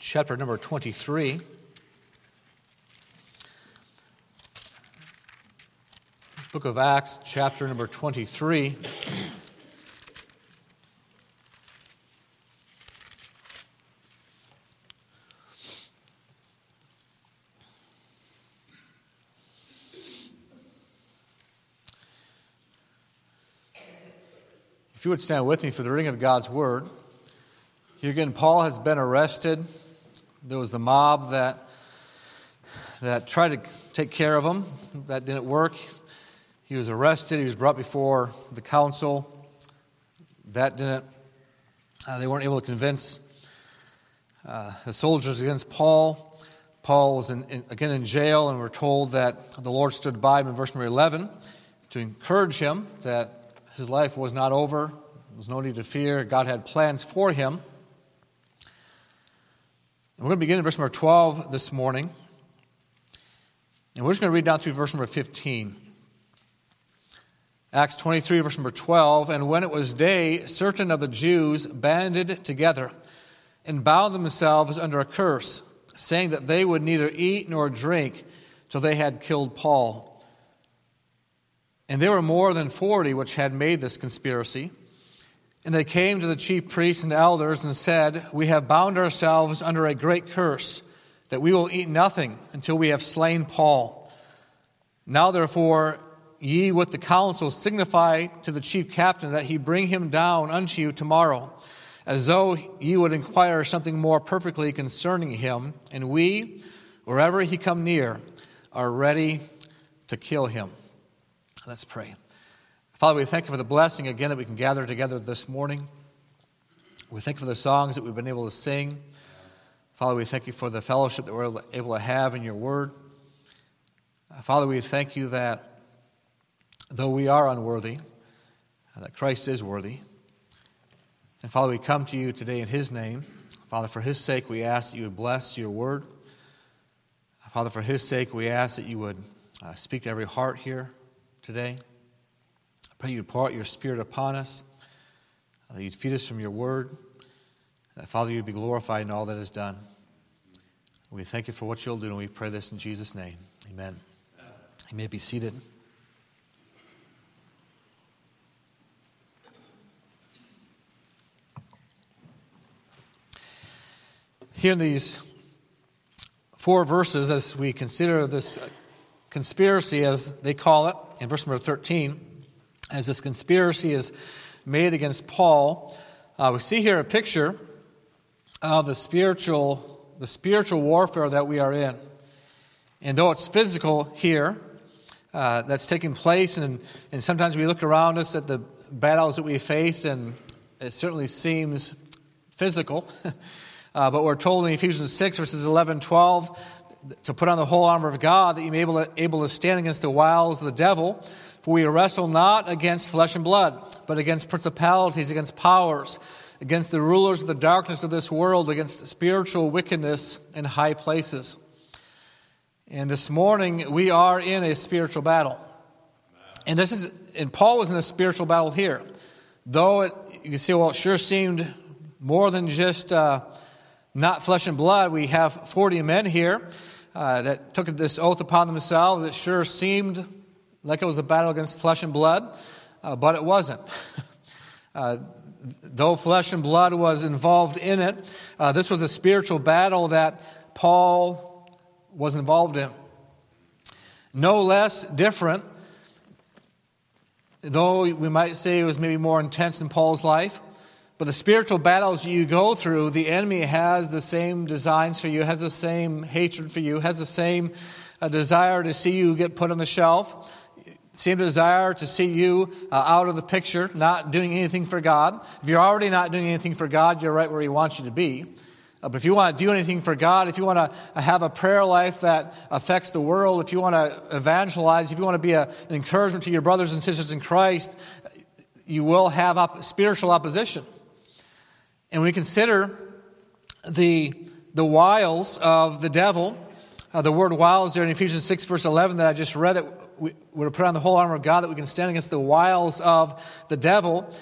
chapter number 23. Book of Acts, chapter number 23. If you would stand with me for the reading of God's word. Here again, Paul has been arrested. There was the mob that, that tried to take care of him. That didn't work. He was arrested. He was brought before the council. That didn't, uh, they weren't able to convince uh, the soldiers against Paul. Paul was in, in, again in jail, and we're told that the Lord stood by him in verse number 11 to encourage him that his life was not over. There was no need to fear. God had plans for him. We're going to begin in verse number 12 this morning. And we're just going to read down through verse number 15. Acts 23, verse number 12. And when it was day, certain of the Jews banded together and bound themselves under a curse, saying that they would neither eat nor drink till they had killed Paul. And there were more than forty which had made this conspiracy. And they came to the chief priests and elders and said, We have bound ourselves under a great curse, that we will eat nothing until we have slain Paul. Now, therefore, ye with the council signify to the chief captain that he bring him down unto you tomorrow, as though ye would inquire something more perfectly concerning him, and we, wherever he come near, are ready to kill him. Let's pray. Father, we thank you for the blessing again that we can gather together this morning. We thank you for the songs that we've been able to sing. Father, we thank you for the fellowship that we're able to have in your word. Father, we thank you that though we are unworthy, that Christ is worthy. And Father, we come to you today in his name. Father, for his sake, we ask that you would bless your word. Father, for his sake, we ask that you would uh, speak to every heart here today. Pray you pour out your Spirit upon us, that you'd feed us from your word, that, Father, you'd be glorified in all that is done. We thank you for what you'll do, and we pray this in Jesus' name. Amen. You may be seated. Here in these four verses, as we consider this conspiracy, as they call it, in verse number 13, as this conspiracy is made against Paul, uh, we see here a picture of the spiritual, the spiritual warfare that we are in. And though it's physical here, uh, that's taking place, and, and sometimes we look around us at the battles that we face, and it certainly seems physical. uh, but we're told in Ephesians 6, verses 11, 12, to put on the whole armor of God that you may be able to, able to stand against the wiles of the devil. For we wrestle not against flesh and blood, but against principalities, against powers, against the rulers of the darkness of this world, against spiritual wickedness in high places. And this morning we are in a spiritual battle. And this is and Paul was in a spiritual battle here. Though it, you can see, well, it sure seemed more than just uh, not flesh and blood. We have 40 men here uh, that took this oath upon themselves. It sure seemed like it was a battle against flesh and blood, uh, but it wasn't. uh, though flesh and blood was involved in it, uh, this was a spiritual battle that Paul was involved in. No less different, though we might say it was maybe more intense in Paul's life. But the spiritual battles you go through, the enemy has the same designs for you, has the same hatred for you, has the same uh, desire to see you get put on the shelf, same desire to see you uh, out of the picture, not doing anything for God. If you're already not doing anything for God, you're right where He wants you to be. Uh, but if you want to do anything for God, if you want to have a prayer life that affects the world, if you want to evangelize, if you want to be a, an encouragement to your brothers and sisters in Christ, you will have op- spiritual opposition. And we consider the, the wiles of the devil, uh, the word wiles there in Ephesians 6, verse 11, that I just read, that we would put on the whole armor of God that we can stand against the wiles of the devil.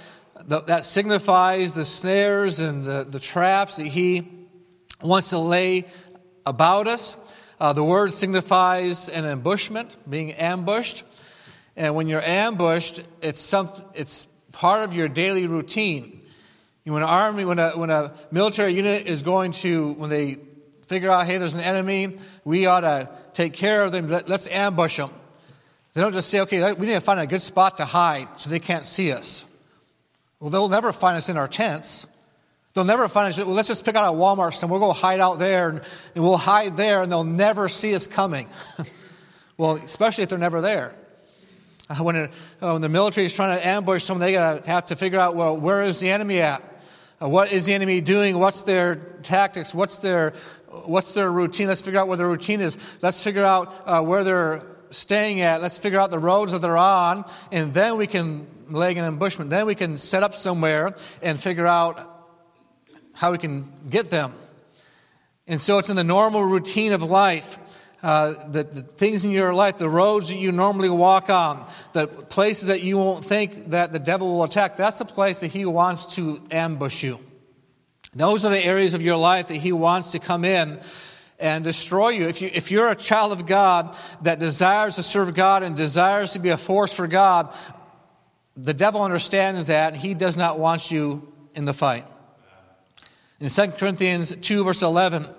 That signifies the snares and the, the traps that he wants to lay about us. Uh, the word signifies an ambushment, being ambushed. And when you're ambushed, it's, some, it's part of your daily routine. When an army, when a, when a military unit is going to, when they figure out, hey, there's an enemy, we ought to take care of them, Let, us ambush them. They don't just say, okay, we need to find a good spot to hide so they can't see us. Well, they'll never find us in our tents. They'll never find us. Well, let's just pick out a Walmart and We'll go hide out there and, and we'll hide there and they'll never see us coming. well, especially if they're never there. Uh, when, it, uh, when the military is trying to ambush someone, they gotta have to figure out, well, where is the enemy at? Uh, what is the enemy doing? What's their tactics? What's their, what's their routine? Let's figure out what their routine is. Let's figure out uh, where they're staying at. Let's figure out the roads that they're on, and then we can lay an ambushment. Then we can set up somewhere and figure out how we can get them. And so it's in the normal routine of life. Uh, the, the, things in your life, the roads that you normally walk on, the places that you won't think that the devil will attack, that's the place that he wants to ambush you. Those are the areas of your life that he wants to come in and destroy you. If, you. if you're a child of God that desires to serve God and desires to be a force for God, the devil understands that he does not want you in the fight. In 2 Corinthians 2, verse 11, it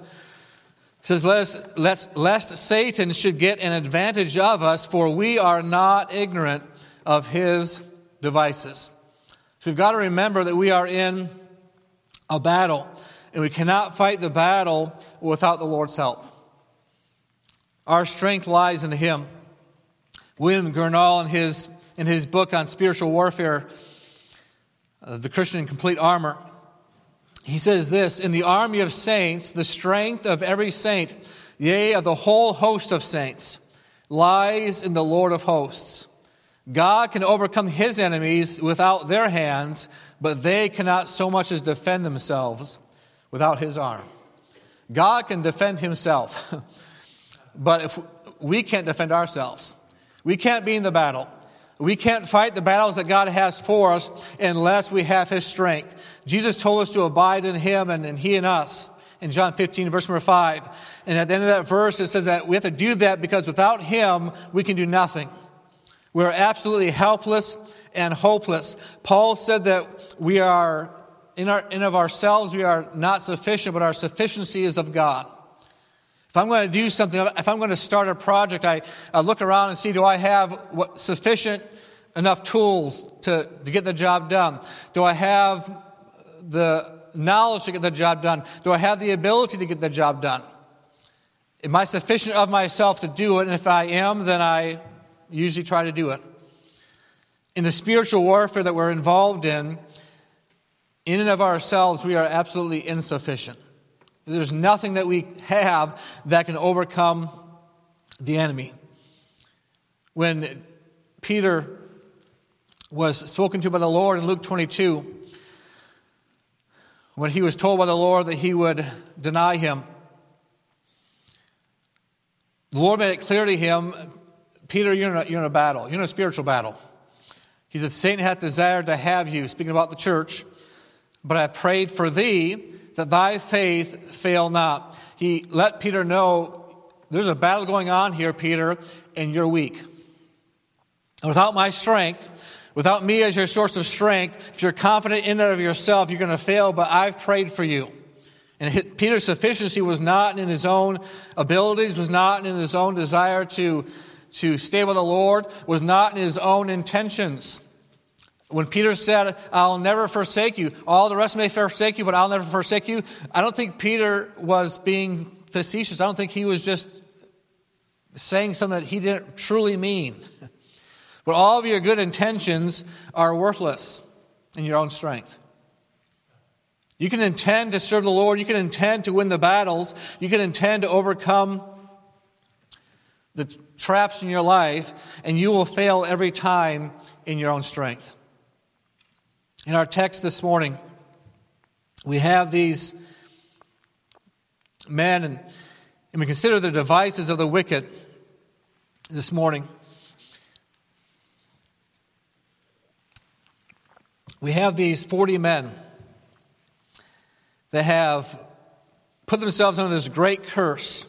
says, lest, lest, lest Satan should get an advantage of us, for we are not ignorant of his devices. So we've got to remember that we are in a battle, and we cannot fight the battle without the Lord's help. Our strength lies in Him. William Gurnall, in his, in his book on spiritual warfare, uh, The Christian in Complete Armor, he says this In the army of saints, the strength of every saint, yea, of the whole host of saints, lies in the Lord of hosts. God can overcome his enemies without their hands, but they cannot so much as defend themselves without his arm. God can defend himself, but if we can't defend ourselves, we can't be in the battle. We can't fight the battles that God has for us unless we have His strength. Jesus told us to abide in Him and, and He in us in John 15, verse number 5. And at the end of that verse, it says that we have to do that because without Him, we can do nothing. We're absolutely helpless and hopeless. Paul said that we are, in, our, in of ourselves, we are not sufficient, but our sufficiency is of God. If I'm going to do something, if I'm going to start a project, I, I look around and see do I have what, sufficient enough tools to, to get the job done? Do I have the knowledge to get the job done? Do I have the ability to get the job done? Am I sufficient of myself to do it? And if I am, then I usually try to do it. In the spiritual warfare that we're involved in, in and of ourselves, we are absolutely insufficient. There's nothing that we have that can overcome the enemy. When Peter was spoken to by the Lord in Luke 22, when he was told by the Lord that he would deny him, the Lord made it clear to him Peter, you're in a, you're in a battle, you're in a spiritual battle. He said, Satan hath desired to have you, speaking about the church, but I prayed for thee that thy faith fail not. He let Peter know there's a battle going on here, Peter, and you're weak. And without my strength, without me as your source of strength, if you're confident in and of yourself, you're going to fail, but I've prayed for you. And Peter's sufficiency was not in his own abilities, was not in his own desire to, to stay with the Lord, was not in his own intentions. When Peter said, I'll never forsake you, all the rest may forsake you, but I'll never forsake you, I don't think Peter was being facetious. I don't think he was just saying something that he didn't truly mean. But all of your good intentions are worthless in your own strength. You can intend to serve the Lord, you can intend to win the battles, you can intend to overcome the traps in your life, and you will fail every time in your own strength. In our text this morning, we have these men, and, and we consider the devices of the wicked this morning. We have these 40 men that have put themselves under this great curse.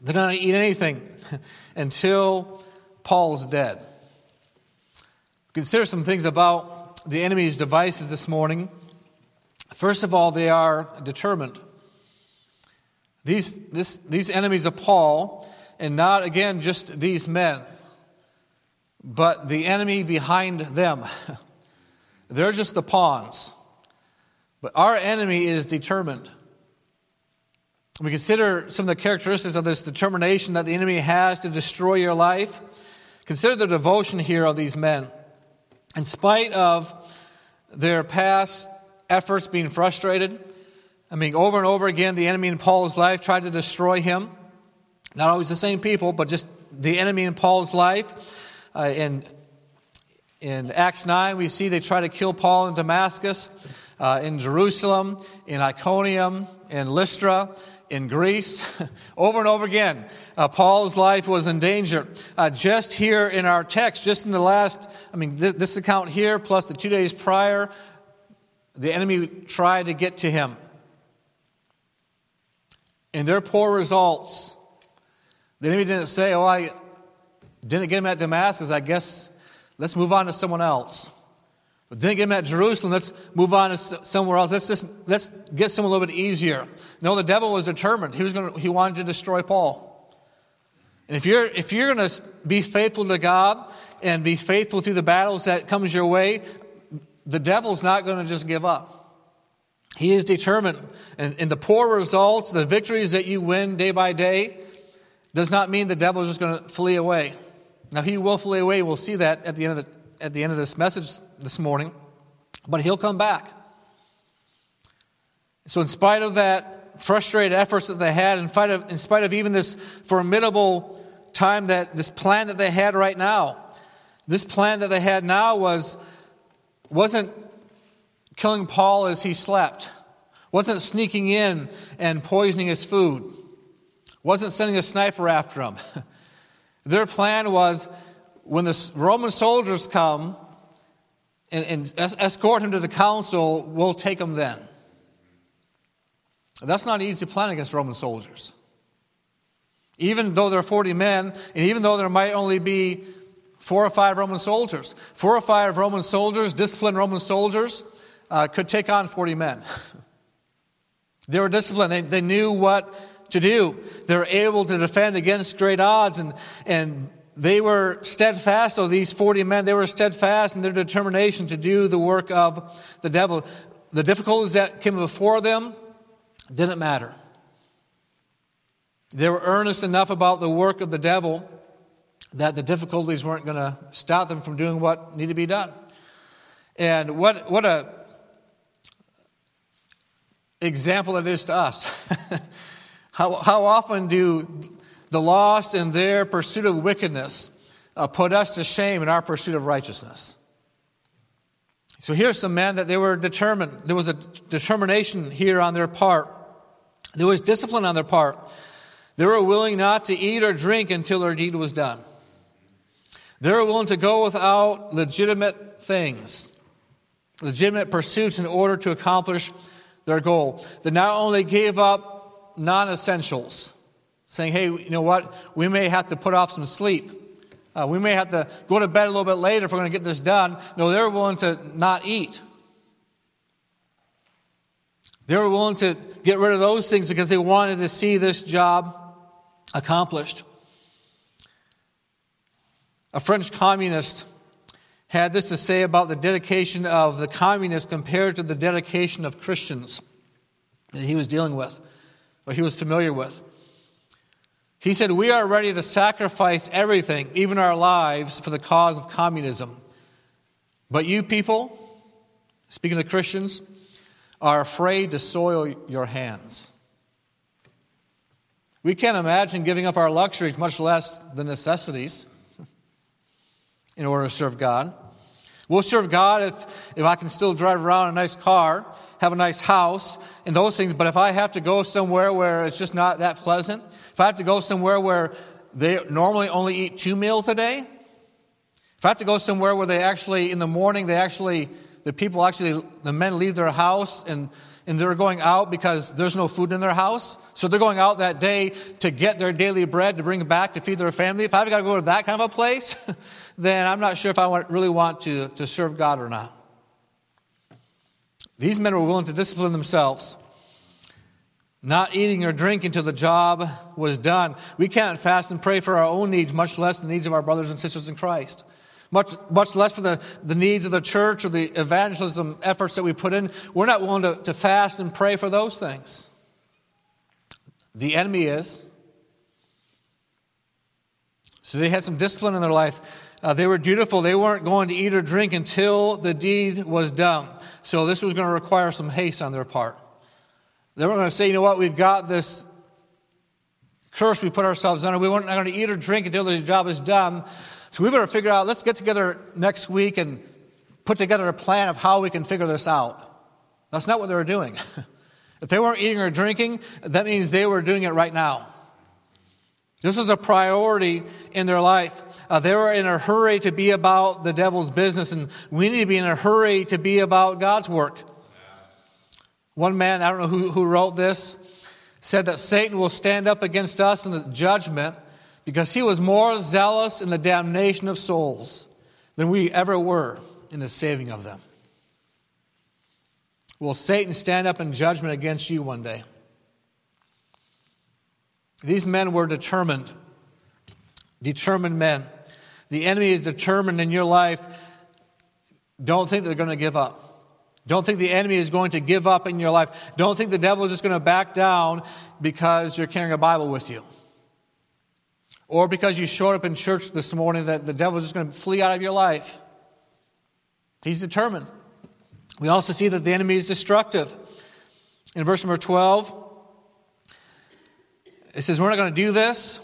They're not going to eat anything until Paul is dead. Consider some things about the enemy's devices this morning. First of all, they are determined. These, this, these enemies of Paul, and not again just these men, but the enemy behind them. They're just the pawns. But our enemy is determined. We consider some of the characteristics of this determination that the enemy has to destroy your life. Consider the devotion here of these men. In spite of their past efforts being frustrated, I mean, over and over again, the enemy in Paul's life tried to destroy him. Not always the same people, but just the enemy in Paul's life. Uh, in, in Acts 9, we see they try to kill Paul in Damascus, uh, in Jerusalem, in Iconium, in Lystra in Greece. over and over again, uh, Paul's life was in danger. Uh, just here in our text, just in the last, I mean, this, this account here, plus the two days prior, the enemy tried to get to him. And their poor results, the enemy didn't say, Oh, I didn't get him at Damascus. I guess let's move on to someone else. But didn't get him at Jerusalem. Let's move on to somewhere else. Let's just let's get someone a little bit easier. No, the devil was determined. He was going to, he wanted to destroy Paul. And if you're if you're going to be faithful to God and be faithful through the battles that comes your way, the devil's not going to just give up. He is determined. And, and the poor results, the victories that you win day by day, does not mean the devil is just going to flee away. Now he will flee away. We'll see that at the end of the at the end of this message this morning, but he'll come back. So, in spite of that frustrated efforts that they had, in spite of, in spite of even this formidable time that this plan that they had right now, this plan that they had now was wasn't killing Paul as he slept, wasn't sneaking in and poisoning his food, wasn't sending a sniper after him. Their plan was when the Roman soldiers come and, and escort him to the council, we'll take him then. That's not an easy plan against Roman soldiers. Even though there are 40 men, and even though there might only be four or five Roman soldiers, four or five Roman soldiers, disciplined Roman soldiers, uh, could take on 40 men. they were disciplined, they, they knew what to do. They were able to defend against great odds, and, and they were steadfast, though these 40 men, they were steadfast in their determination to do the work of the devil. The difficulties that came before them didn't matter. They were earnest enough about the work of the devil that the difficulties weren't going to stop them from doing what needed to be done. And what, what a example it is to us. how, how often do the lost in their pursuit of wickedness uh, put us to shame in our pursuit of righteousness. So here's some men that they were determined. There was a determination here on their part. There was discipline on their part. They were willing not to eat or drink until their deed was done. They were willing to go without legitimate things, legitimate pursuits in order to accomplish their goal. They not only gave up non essentials, saying, hey, you know what? We may have to put off some sleep. Uh, we may have to go to bed a little bit later if we're going to get this done. No, they're willing to not eat. They were willing to get rid of those things because they wanted to see this job accomplished. A French communist had this to say about the dedication of the communists compared to the dedication of Christians that he was dealing with, or he was familiar with. He said, We are ready to sacrifice everything, even our lives, for the cause of communism. But you people, speaking to Christians, are afraid to soil your hands. We can't imagine giving up our luxuries, much less the necessities, in order to serve God. We'll serve God if, if I can still drive around a nice car, have a nice house, and those things. But if I have to go somewhere where it's just not that pleasant, if I have to go somewhere where they normally only eat two meals a day, if I have to go somewhere where they actually, in the morning, they actually, the people actually, the men leave their house and, and they're going out because there's no food in their house. So they're going out that day to get their daily bread to bring back to feed their family. If I've got to go to that kind of a place, then I'm not sure if I want, really want to, to serve God or not. These men were willing to discipline themselves, not eating or drinking until the job was done. We can't fast and pray for our own needs, much less the needs of our brothers and sisters in Christ much, much less for the, the needs of the church or the evangelism efforts that we put in. We're not willing to, to fast and pray for those things. The enemy is. So they had some discipline in their life. Uh, they were dutiful. They weren't going to eat or drink until the deed was done. So this was going to require some haste on their part. They we're going to say, you know what, we've got this curse we put ourselves under. We weren't going to eat or drink until this job is done. So we better figure out, let's get together next week and put together a plan of how we can figure this out. That's not what they were doing. if they weren't eating or drinking, that means they were doing it right now. This was a priority in their life. Uh, they were in a hurry to be about the devil's business, and we need to be in a hurry to be about God's work. One man, I don't know who, who wrote this, said that Satan will stand up against us in the judgment because he was more zealous in the damnation of souls than we ever were in the saving of them. Will Satan stand up in judgment against you one day? These men were determined, determined men. The enemy is determined in your life. Don't think they're going to give up. Don't think the enemy is going to give up in your life. Don't think the devil is just going to back down because you're carrying a Bible with you. Or because you showed up in church this morning that the devil is just going to flee out of your life. He's determined. We also see that the enemy is destructive. In verse number 12, it says, We're not going to do this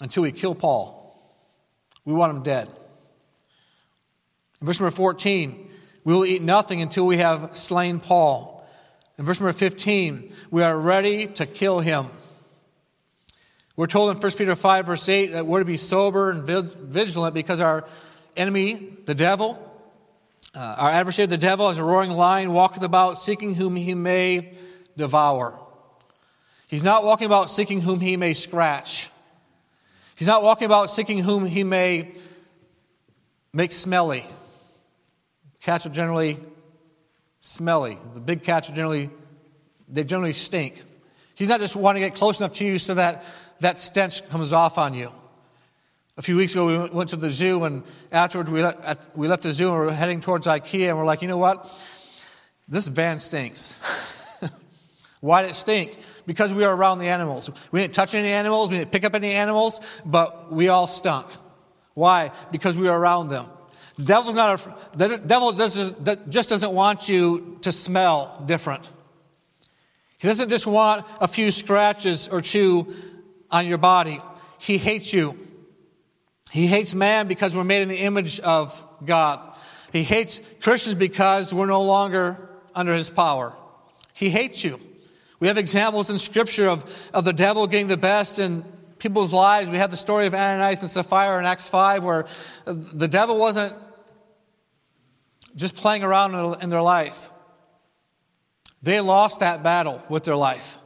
until we kill Paul. We want him dead. In verse number 14, we will eat nothing until we have slain Paul. In verse number 15, we are ready to kill him. We're told in 1 Peter 5, verse 8, that we're to be sober and vigilant because our enemy, the devil, uh, our adversary, the devil, as a roaring lion, walketh about seeking whom he may devour. He's not walking about seeking whom he may scratch. He's not walking about seeking whom he may make smelly. Cats are generally smelly. The big cats are generally, they generally stink. He's not just wanting to get close enough to you so that that stench comes off on you. A few weeks ago, we went to the zoo, and afterwards, we left, we left the zoo and we are heading towards IKEA, and we're like, you know what? This van stinks. Why did it stink? Because we were around the animals. We didn't touch any animals, we didn't pick up any animals, but we all stunk. Why? Because we were around them. The devil's not a, the devil does, just doesn't want you to smell different. He doesn't just want a few scratches or two on your body. He hates you. He hates man because we're made in the image of God. He hates Christians because we're no longer under his power. He hates you. We have examples in Scripture of, of the devil getting the best in people's lives. We have the story of Ananias and Sapphira in Acts 5, where the devil wasn't just playing around in their life. They lost that battle with their life.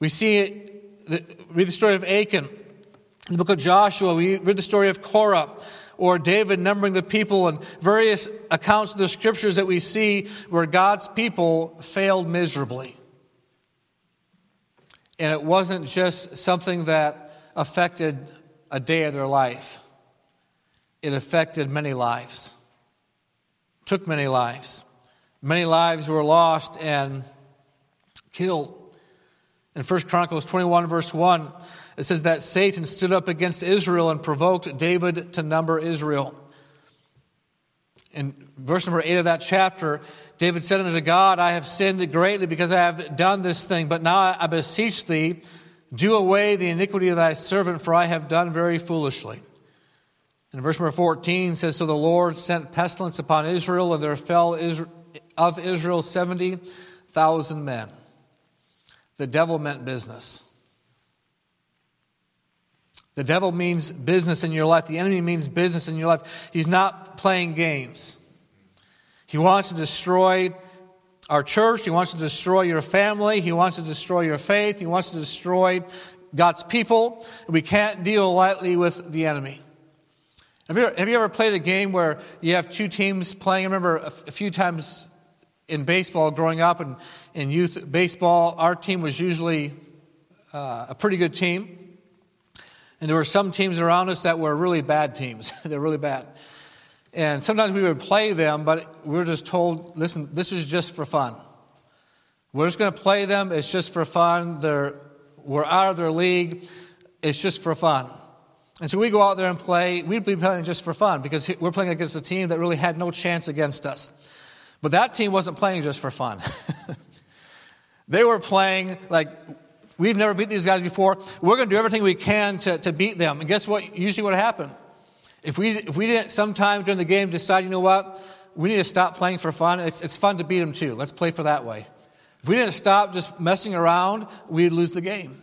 We see it read the story of Achan. In the book of Joshua, we read the story of Korah or David numbering the people and various accounts of the scriptures that we see where God's people failed miserably. And it wasn't just something that affected a day of their life, it affected many lives, took many lives. Many lives were lost and killed. In 1 Chronicles 21, verse 1, it says that Satan stood up against Israel and provoked David to number Israel. In verse number 8 of that chapter, David said unto God, I have sinned greatly because I have done this thing, but now I beseech thee, do away the iniquity of thy servant, for I have done very foolishly. And verse number 14 says, So the Lord sent pestilence upon Israel, and there fell of Israel 70,000 men. The devil meant business. The devil means business in your life. The enemy means business in your life. He's not playing games. He wants to destroy our church. He wants to destroy your family. He wants to destroy your faith. He wants to destroy God's people. We can't deal lightly with the enemy. Have you, ever, have you ever played a game where you have two teams playing? I remember a, a few times in baseball growing up and in youth baseball, our team was usually uh, a pretty good team. And there were some teams around us that were really bad teams. They're really bad. And sometimes we would play them, but we were just told, listen, this is just for fun. We're just going to play them. It's just for fun. They're, we're out of their league. It's just for fun. And so we go out there and play. We'd be playing just for fun because we're playing against a team that really had no chance against us. But that team wasn't playing just for fun. they were playing like, we've never beat these guys before. We're going to do everything we can to, to beat them. And guess what? Usually what happened? If we, if we didn't sometime during the game decide, you know what? We need to stop playing for fun. It's, it's fun to beat them too. Let's play for that way. If we didn't stop just messing around, we'd lose the game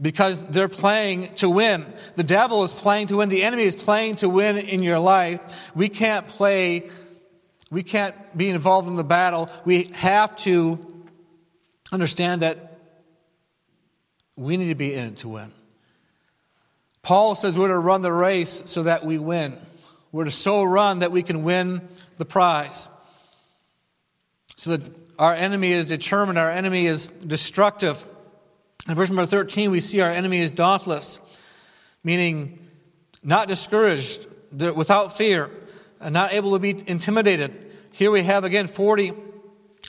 because they're playing to win. The devil is playing to win. The enemy is playing to win in your life. We can't play, we can't be involved in the battle. We have to understand that we need to be in it to win. Paul says we're to run the race so that we win. We're to so run that we can win the prize. So that our enemy is determined, our enemy is destructive. In verse number 13, we see our enemy is dauntless, meaning not discouraged, without fear, and not able to be intimidated. Here we have again 40,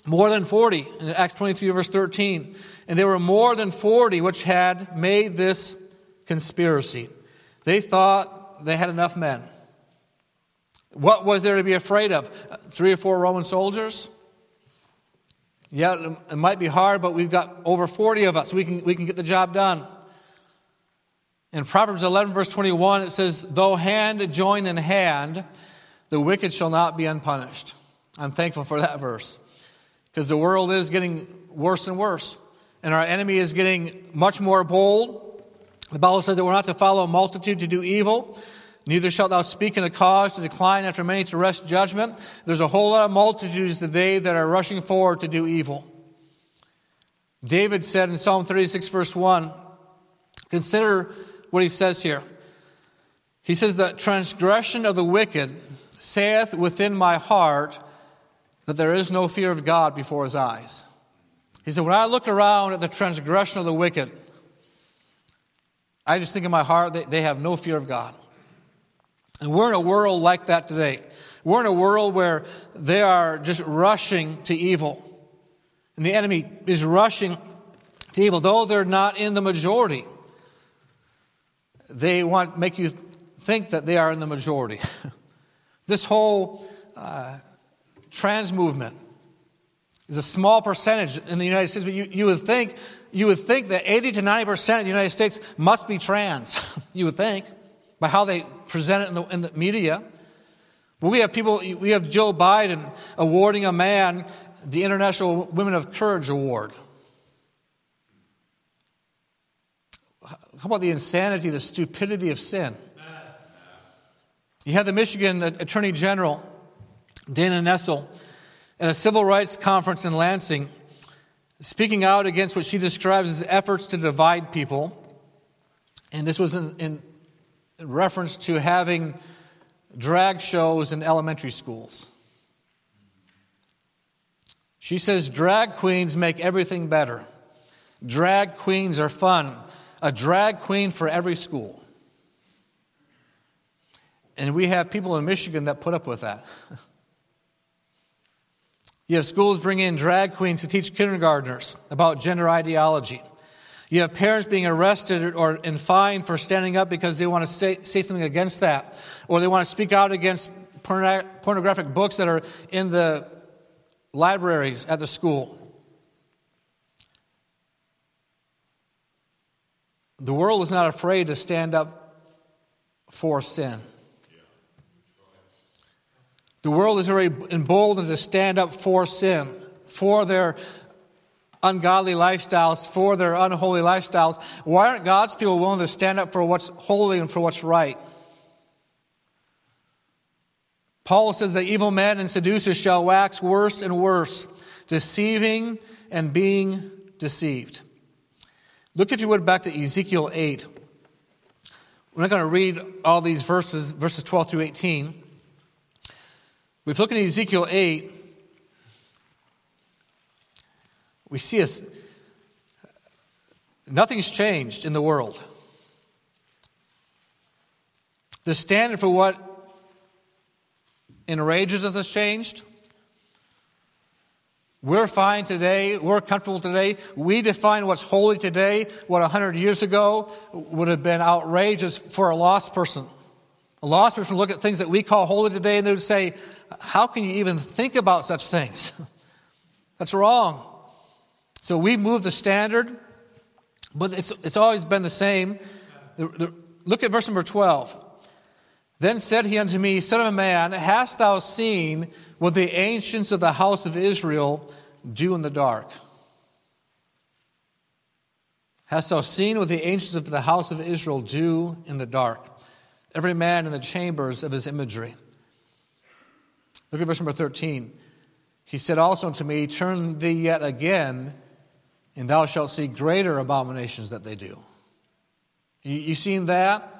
more than 40 in Acts 23, verse 13. And there were more than 40 which had made this conspiracy. They thought they had enough men. What was there to be afraid of? Three or four Roman soldiers? Yeah, it might be hard, but we've got over 40 of us. We can, we can get the job done. In Proverbs 11, verse 21, it says, Though hand join in hand, the wicked shall not be unpunished. I'm thankful for that verse because the world is getting worse and worse, and our enemy is getting much more bold. The Bible says that we're not to follow a multitude to do evil, Neither shalt thou speak in a cause to decline after many to wrest judgment. There's a whole lot of multitudes today that are rushing forward to do evil. David said in Psalm 36, verse 1, consider what he says here. He says, The transgression of the wicked saith within my heart that there is no fear of God before his eyes. He said, When I look around at the transgression of the wicked, I just think in my heart that they have no fear of God. And we're in a world like that today. We're in a world where they are just rushing to evil. And the enemy is rushing to evil, though they're not in the majority. They want make you think that they are in the majority. this whole uh, trans movement is a small percentage in the United States, but you, you would think you would think that 80 to 90 percent of the United States must be trans. you would think by how they present it in the, in the media. But we have people, we have Joe Biden awarding a man the International Women of Courage Award. How about the insanity, the stupidity of sin? You have the Michigan Attorney General, Dana Nessel, at a civil rights conference in Lansing, speaking out against what she describes as efforts to divide people. And this was in, in reference to having drag shows in elementary schools. She says drag queens make everything better. Drag queens are fun. A drag queen for every school. And we have people in Michigan that put up with that. You have schools bring in drag queens to teach kindergartners about gender ideology. You have parents being arrested or and fined for standing up because they want to say, say something against that, or they want to speak out against pornographic books that are in the libraries at the school. The world is not afraid to stand up for sin. The world is very emboldened to stand up for sin, for their ungodly lifestyles, for their unholy lifestyles, why aren't God's people willing to stand up for what's holy and for what's right? Paul says that evil men and seducers shall wax worse and worse, deceiving and being deceived. Look, if you would, back to Ezekiel 8. We're not going to read all these verses, verses 12 through 18. We've looked at Ezekiel 8. We see us, nothing's changed in the world. The standard for what enrages us has changed. We're fine today. We're comfortable today. We define what's holy today. What a hundred years ago would have been outrageous for a lost person. A lost person would look at things that we call holy today and they would say, how can you even think about such things? That's wrong. So we've moved the standard, but it's, it's always been the same. The, the, look at verse number 12. Then said he unto me, Son of a man, hast thou seen what the ancients of the house of Israel do in the dark? Hast thou seen what the ancients of the house of Israel do in the dark? Every man in the chambers of his imagery. Look at verse number 13. He said also unto me, Turn thee yet again, and thou shalt see greater abominations that they do. You, you seen that?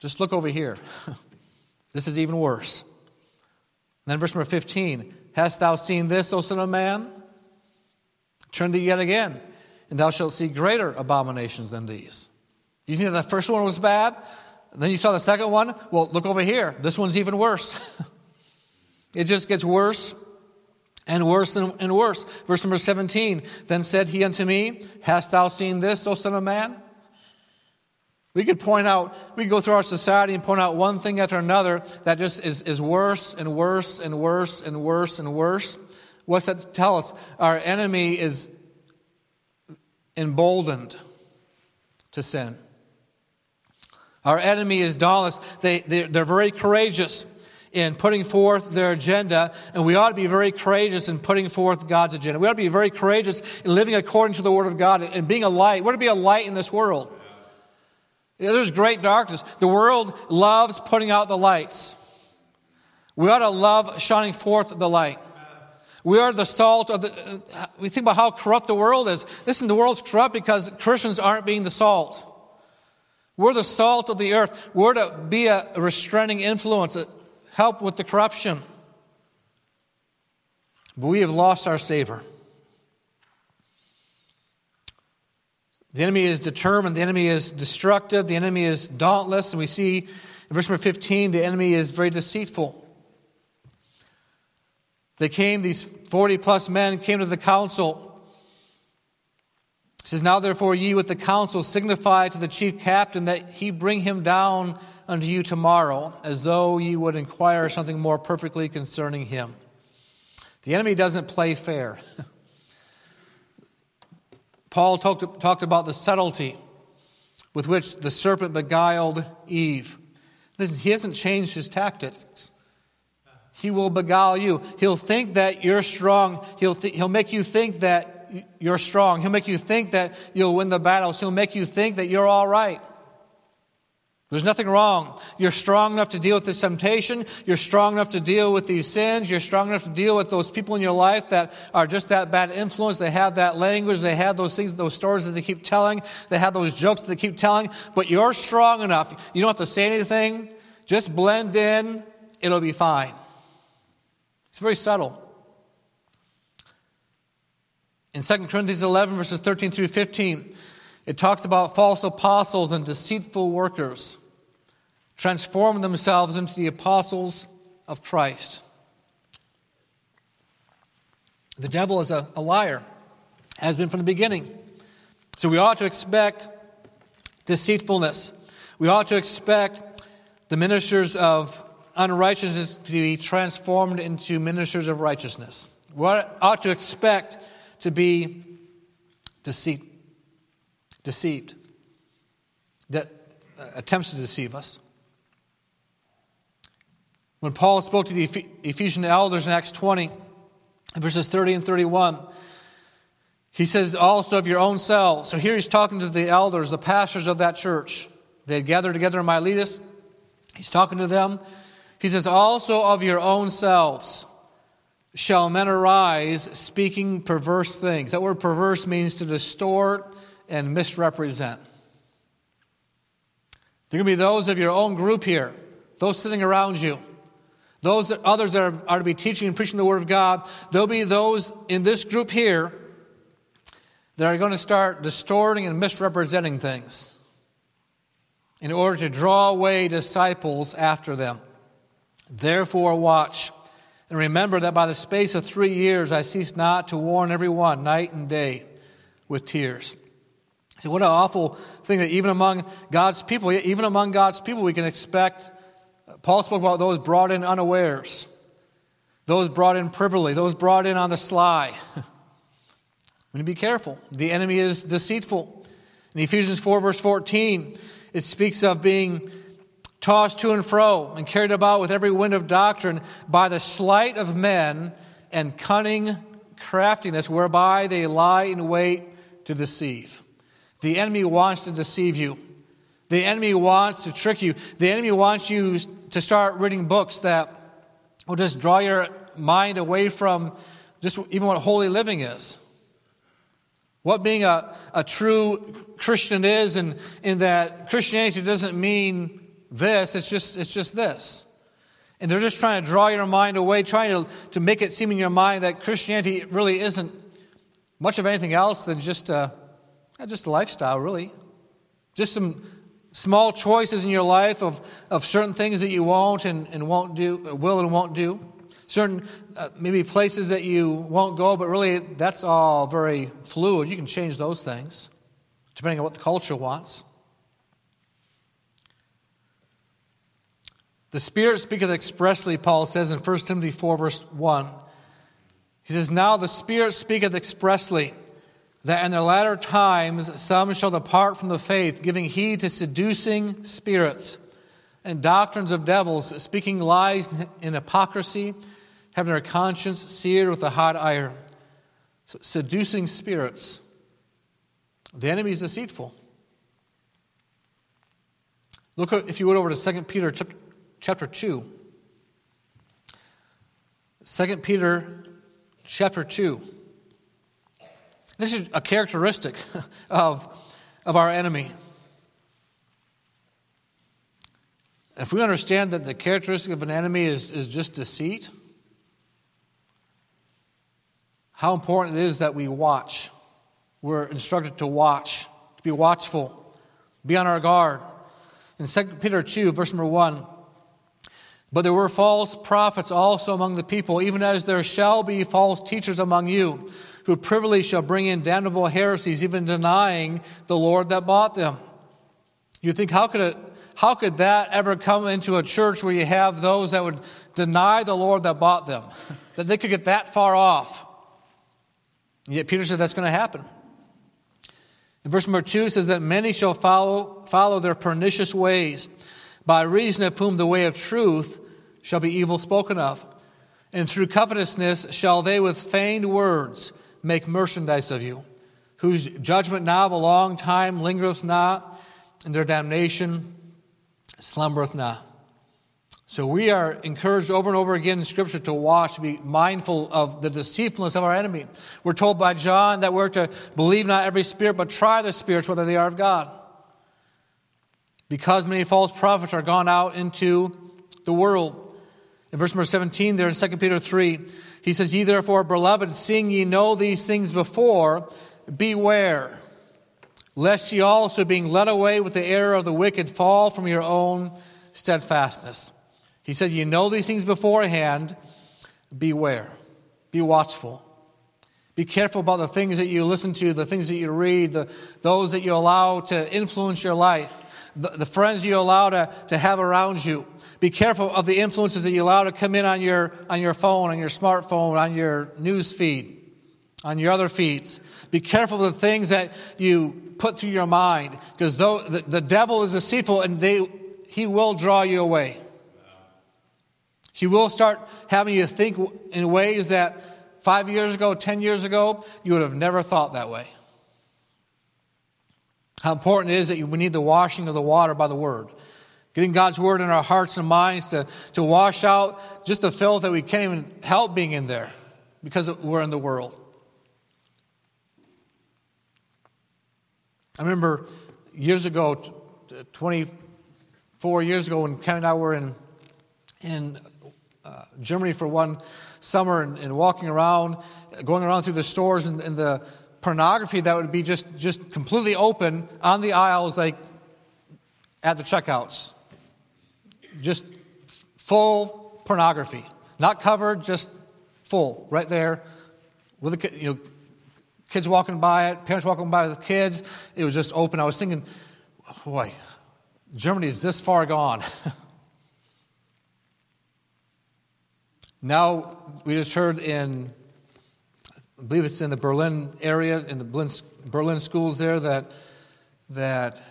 Just look over here. this is even worse. And then verse number 15 Hast thou seen this, O Son of Man? Turn thee yet again, and thou shalt see greater abominations than these. You think that the first one was bad? then you saw the second one? Well, look over here. This one's even worse. it just gets worse and worse and worse. Verse number 17 Then said he unto me, Hast thou seen this, O Son of Man? We could point out, we could go through our society and point out one thing after another that just is, is worse and worse and worse and worse and worse. What's that tell us? Our enemy is emboldened to sin. Our enemy is dauntless. They, they're, they're very courageous in putting forth their agenda, and we ought to be very courageous in putting forth God's agenda. We ought to be very courageous in living according to the Word of God and being a light. We're to be a light in this world. There's great darkness. The world loves putting out the lights. We ought to love shining forth the light. We are the salt of the. Uh, we think about how corrupt the world is. Listen, the world's corrupt because Christians aren't being the salt. We're the salt of the earth. We're to be a restraining influence, help with the corruption. But we have lost our Savior. The enemy is determined, the enemy is destructive, the enemy is dauntless, and we see in verse number 15 the enemy is very deceitful. They came, these 40 plus men came to the council. Says, Now therefore ye with the council signify to the chief captain that he bring him down unto you tomorrow, as though ye would inquire something more perfectly concerning him. The enemy doesn't play fair. Paul talked, talked about the subtlety with which the serpent beguiled Eve. Listen, he hasn't changed his tactics. He will beguile you. He'll think that you're strong. He'll, th- he'll make you think that you're strong. He'll make you think that you'll win the battles. He'll make you think that you're all right. There's nothing wrong. You're strong enough to deal with this temptation. You're strong enough to deal with these sins. You're strong enough to deal with those people in your life that are just that bad influence. They have that language. They have those things, those stories that they keep telling. They have those jokes that they keep telling. But you're strong enough. You don't have to say anything. Just blend in. It'll be fine. It's very subtle. In 2 Corinthians 11, verses 13 through 15, it talks about false apostles and deceitful workers transform themselves into the apostles of Christ. The devil is a, a liar, has been from the beginning. So we ought to expect deceitfulness. We ought to expect the ministers of unrighteousness to be transformed into ministers of righteousness. We ought to expect to be deceit, deceived, that uh, attempts to deceive us. When Paul spoke to the Ephesian elders in Acts 20, verses 30 and 31, he says, also of your own selves. So here he's talking to the elders, the pastors of that church. They had gathered together in Miletus. He's talking to them. He says, Also of your own selves shall men arise speaking perverse things. That word perverse means to distort and misrepresent. There are going to be those of your own group here, those sitting around you, those that others that are, are to be teaching and preaching the Word of God. There'll be those in this group here that are going to start distorting and misrepresenting things in order to draw away disciples after them. Therefore, watch and remember that by the space of three years I ceased not to warn everyone night and day with tears. So, what an awful thing that even among God's people, even among God's people, we can expect. Uh, Paul spoke about those brought in unawares, those brought in privily, those brought in on the sly. we need to be careful. The enemy is deceitful. In Ephesians 4, verse 14, it speaks of being tossed to and fro and carried about with every wind of doctrine by the sleight of men and cunning craftiness whereby they lie in wait to deceive. The enemy wants to deceive you. The enemy wants to trick you. The enemy wants you to start reading books that will just draw your mind away from just even what holy living is. What being a, a true Christian is, and in that Christianity doesn't mean this, it's just, it's just this. And they're just trying to draw your mind away, trying to, to make it seem in your mind that Christianity really isn't much of anything else than just a, just a lifestyle, really. Just some small choices in your life of, of certain things that you won't and, and won't do, will and won't do. Certain, uh, maybe places that you won't go, but really that's all very fluid. You can change those things depending on what the culture wants. The Spirit speaketh expressly, Paul says in 1 Timothy 4, verse 1. He says, Now the Spirit speaketh expressly, that in the latter times some shall depart from the faith, giving heed to seducing spirits and doctrines of devils, speaking lies in hypocrisy, having their conscience seared with a hot iron. So, seducing spirits. The enemy is deceitful. Look, if you would, over to 2 Peter chapter 2. 2 Peter chapter 2. This is a characteristic of, of our enemy. If we understand that the characteristic of an enemy is, is just deceit, how important it is that we watch. We're instructed to watch, to be watchful, be on our guard. In 2 Peter 2, verse number 1, but there were false prophets also among the people, even as there shall be false teachers among you, who privily shall bring in damnable heresies, even denying the Lord that bought them. You think, how could, it, how could that ever come into a church where you have those that would deny the Lord that bought them? That they could get that far off? yet Peter said that's going to happen. In verse number two, says that many shall follow, follow their pernicious ways by reason of whom the way of truth shall be evil spoken of. And through covetousness shall they with feigned words make merchandise of you, whose judgment now of a long time lingereth not, and their damnation slumbereth not. So we are encouraged over and over again in Scripture to watch, to be mindful of the deceitfulness of our enemy. We're told by John that we're to believe not every spirit, but try the spirits whether they are of God because many false prophets are gone out into the world. In verse number 17, there in 2 Peter 3, he says, Ye therefore, beloved, seeing ye know these things before, beware, lest ye also, being led away with the error of the wicked, fall from your own steadfastness. He said, You know these things beforehand, beware, be watchful. Be careful about the things that you listen to, the things that you read, the, those that you allow to influence your life the, the friends you allow to, to have around you. Be careful of the influences that you allow to come in on your, on your phone, on your smartphone, on your news feed, on your other feeds. Be careful of the things that you put through your mind, because though the, the devil is deceitful and they, he will draw you away. He will start having you think in ways that five years ago, ten years ago, you would have never thought that way. How important it is that we need the washing of the water by the word. Getting God's word in our hearts and minds to, to wash out just the filth that we can't even help being in there because we're in the world. I remember years ago, 24 years ago, when Ken and I were in, in uh, Germany for one summer and, and, walking around, going around through the stores, and, and, the pornography that would be just, just completely open on the aisles, like at the checkouts. Just full pornography. Not covered, just full, right there with the you know, kids walking by it, parents walking by with kids. It was just open. I was thinking, boy, Germany is this far gone. now, we just heard in, I believe it's in the Berlin area, in the Berlin, schools there, that, that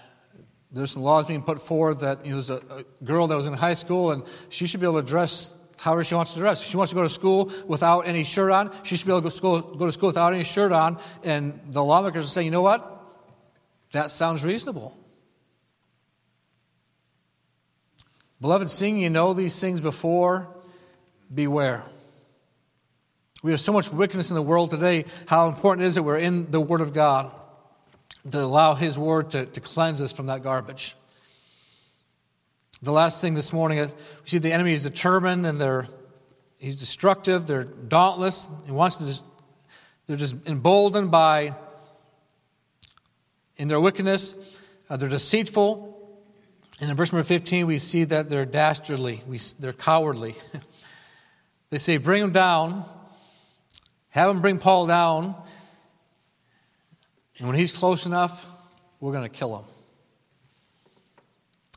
there's some laws being put forward that you know, there's a, a girl that was in high school and she should be able to dress however she wants to dress. If she wants to go to school without any shirt on, she should be able to go, school, go to school without any shirt on. And the lawmakers are saying, you know what? That sounds reasonable. Beloved, seeing you know these things before, beware. We have so much wickedness in the world today. How important it is that we're in the Word of God to allow His Word to, to cleanse us from that garbage. The last thing this morning, we see the enemy is determined and they're, he's destructive, they're dauntless. He wants to just, they're just emboldened by, in their wickedness, uh, they're deceitful. And in verse number 15, we see that they're dastardly, we, they're cowardly. they say, Bring them down, have him bring Paul down, and when he's close enough, we're going to kill him.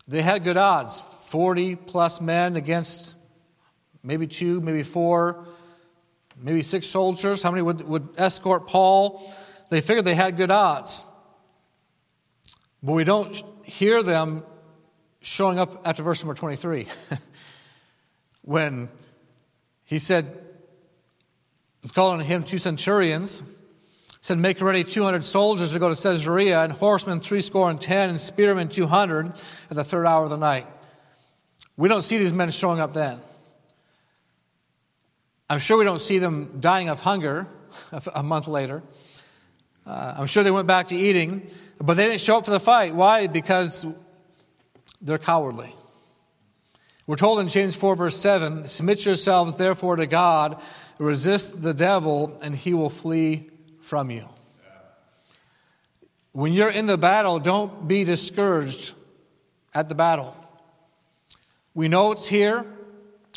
They had good odds 40 plus men against maybe two, maybe four, maybe six soldiers. How many would, would escort Paul? They figured they had good odds. But we don't hear them showing up after verse number 23 when he said, calling him two centurions He said, Make ready 200 soldiers to go to Caesarea, and horsemen three score and ten, and spearmen 200 at the third hour of the night. We don't see these men showing up then. I'm sure we don't see them dying of hunger a month later. Uh, I'm sure they went back to eating, but they didn't show up for the fight. Why? Because they're cowardly. We're told in James 4, verse 7 Submit yourselves therefore to God, resist the devil, and he will flee from you. When you're in the battle, don't be discouraged at the battle. We know it's here.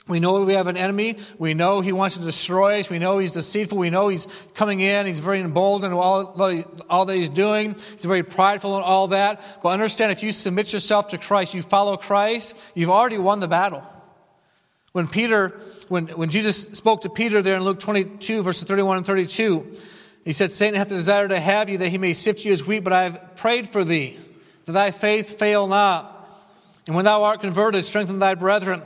We know we have an enemy. We know he wants to destroy us. We know he's deceitful. We know he's coming in. He's very emboldened in all, all that he's doing. He's very prideful and all that. But understand if you submit yourself to Christ, you follow Christ, you've already won the battle. When Peter, when, when Jesus spoke to Peter there in Luke 22, verses 31 and 32, he said, Satan hath a desire to have you that he may sift you as wheat, but I have prayed for thee, that thy faith fail not. And when thou art converted, strengthen thy brethren.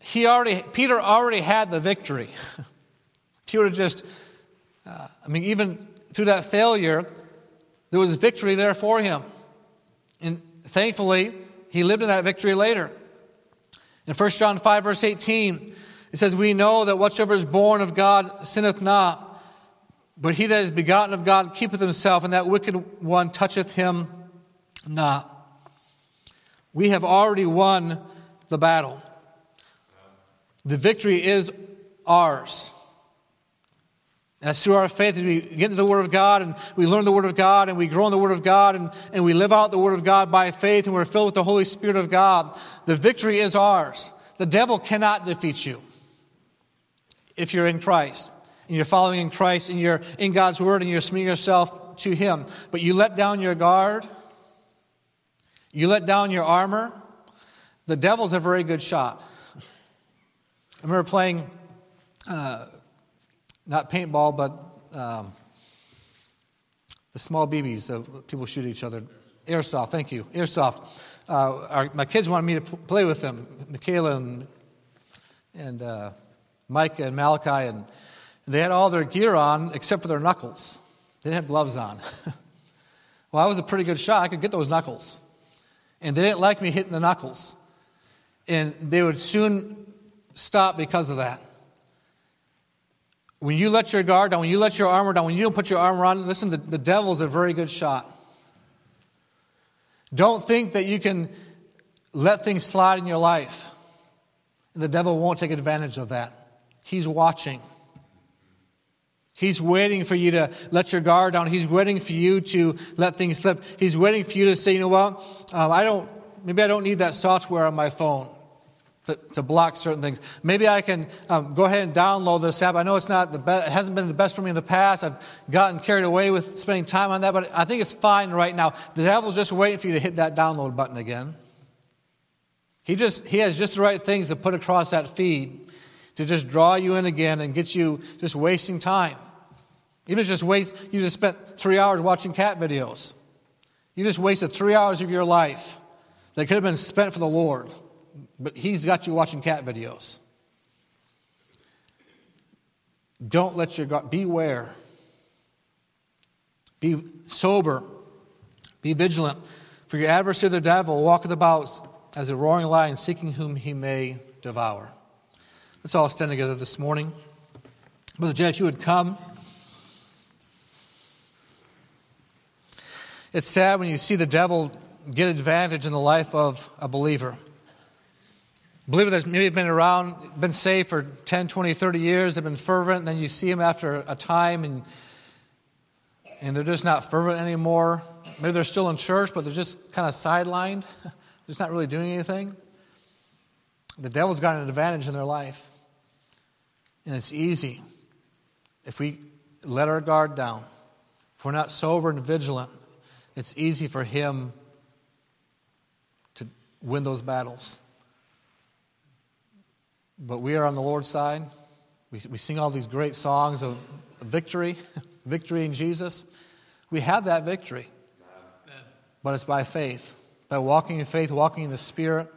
He already, Peter already had the victory. if he just, uh, I mean, even through that failure, there was victory there for him. And thankfully, he lived in that victory later. In 1 John 5, verse 18, it says, We know that whatsoever is born of God sinneth not. But he that is begotten of God keepeth himself, and that wicked one toucheth him not. We have already won the battle. The victory is ours. That's through our faith as we get into the Word of God and we learn the Word of God and we grow in the Word of God and, and we live out the Word of God by faith and we're filled with the Holy Spirit of God. The victory is ours. The devil cannot defeat you if you're in Christ and you're following in Christ and you're in God's Word and you're submitting yourself to Him, but you let down your guard, you let down your armor, the devil's a very good shot. I remember playing, uh, not paintball, but um, the small BBs that people shoot each other. Airsoft, thank you. Airsoft. Uh, our, my kids wanted me to play with them, Michaela and, and uh, Mike and Malachi, and they had all their gear on except for their knuckles. They didn't have gloves on. well, I was a pretty good shot. I could get those knuckles. And they didn't like me hitting the knuckles. And they would soon stop because of that. When you let your guard down, when you let your armor down, when you don't put your armor on, listen, the, the devil's a very good shot. Don't think that you can let things slide in your life. And The devil won't take advantage of that. He's watching. He's waiting for you to let your guard down. He's waiting for you to let things slip. He's waiting for you to say, you know what? Um, I don't, maybe I don't need that software on my phone to, to block certain things. Maybe I can um, go ahead and download this app. I know it's not the best, it hasn't been the best for me in the past. I've gotten carried away with spending time on that, but I think it's fine right now. The devil's just waiting for you to hit that download button again. He just he has just the right things to put across that feed to just draw you in again and get you just wasting time. Even just waste you just spent three hours watching cat videos. You just wasted three hours of your life that could have been spent for the Lord but he's got you watching cat videos. Don't let your God, beware. Be sober. Be vigilant. For your adversary, the devil, walketh about as a roaring lion, seeking whom he may devour. Let's all stand together this morning. Brother Jed, if you would come. It's sad when you see the devil get advantage in the life of a believer believer that's maybe they've been around, been saved for 10, 20, 30 years, they've been fervent, and then you see them after a time and, and they're just not fervent anymore. Maybe they're still in church, but they're just kind of sidelined, just not really doing anything. The devil's got an advantage in their life. And it's easy if we let our guard down, if we're not sober and vigilant, it's easy for him to win those battles. But we are on the Lord's side. We, we sing all these great songs of victory, victory in Jesus. We have that victory. But it's by faith, by walking in faith, walking in the Spirit.